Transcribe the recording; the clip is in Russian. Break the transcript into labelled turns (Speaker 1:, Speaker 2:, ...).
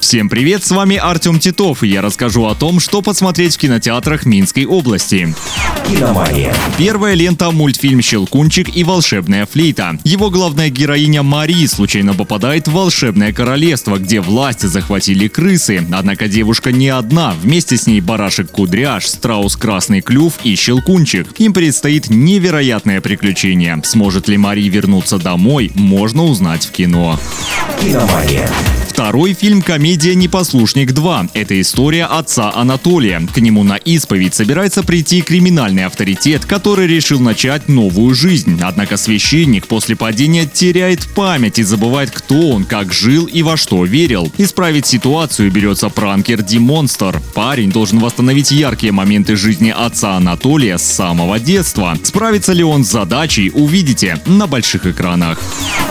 Speaker 1: Всем привет, с вами Артем Титов, и я расскажу о том, что посмотреть в кинотеатрах Минской области.
Speaker 2: «Киномания».
Speaker 1: Первая лента – мультфильм «Щелкунчик и волшебная флейта». Его главная героиня Мари случайно попадает в волшебное королевство, где власти захватили крысы. Однако девушка не одна, вместе с ней барашек Кудряш, страус Красный Клюв и Щелкунчик. Им предстоит невероятное приключение. Сможет ли Мари вернуться домой, можно узнать в кино.
Speaker 2: «Киномания».
Speaker 1: Второй фильм «Комедия «Непослушник 2». Это история отца Анатолия. К нему на исповедь собирается прийти криминальный авторитет, который решил начать новую жизнь. Однако священник после падения теряет память и забывает, кто он, как жил и во что верил. Исправить ситуацию берется пранкер Ди Монстр. Парень должен восстановить яркие моменты жизни отца Анатолия с самого детства. Справится ли он с задачей, увидите на больших экранах.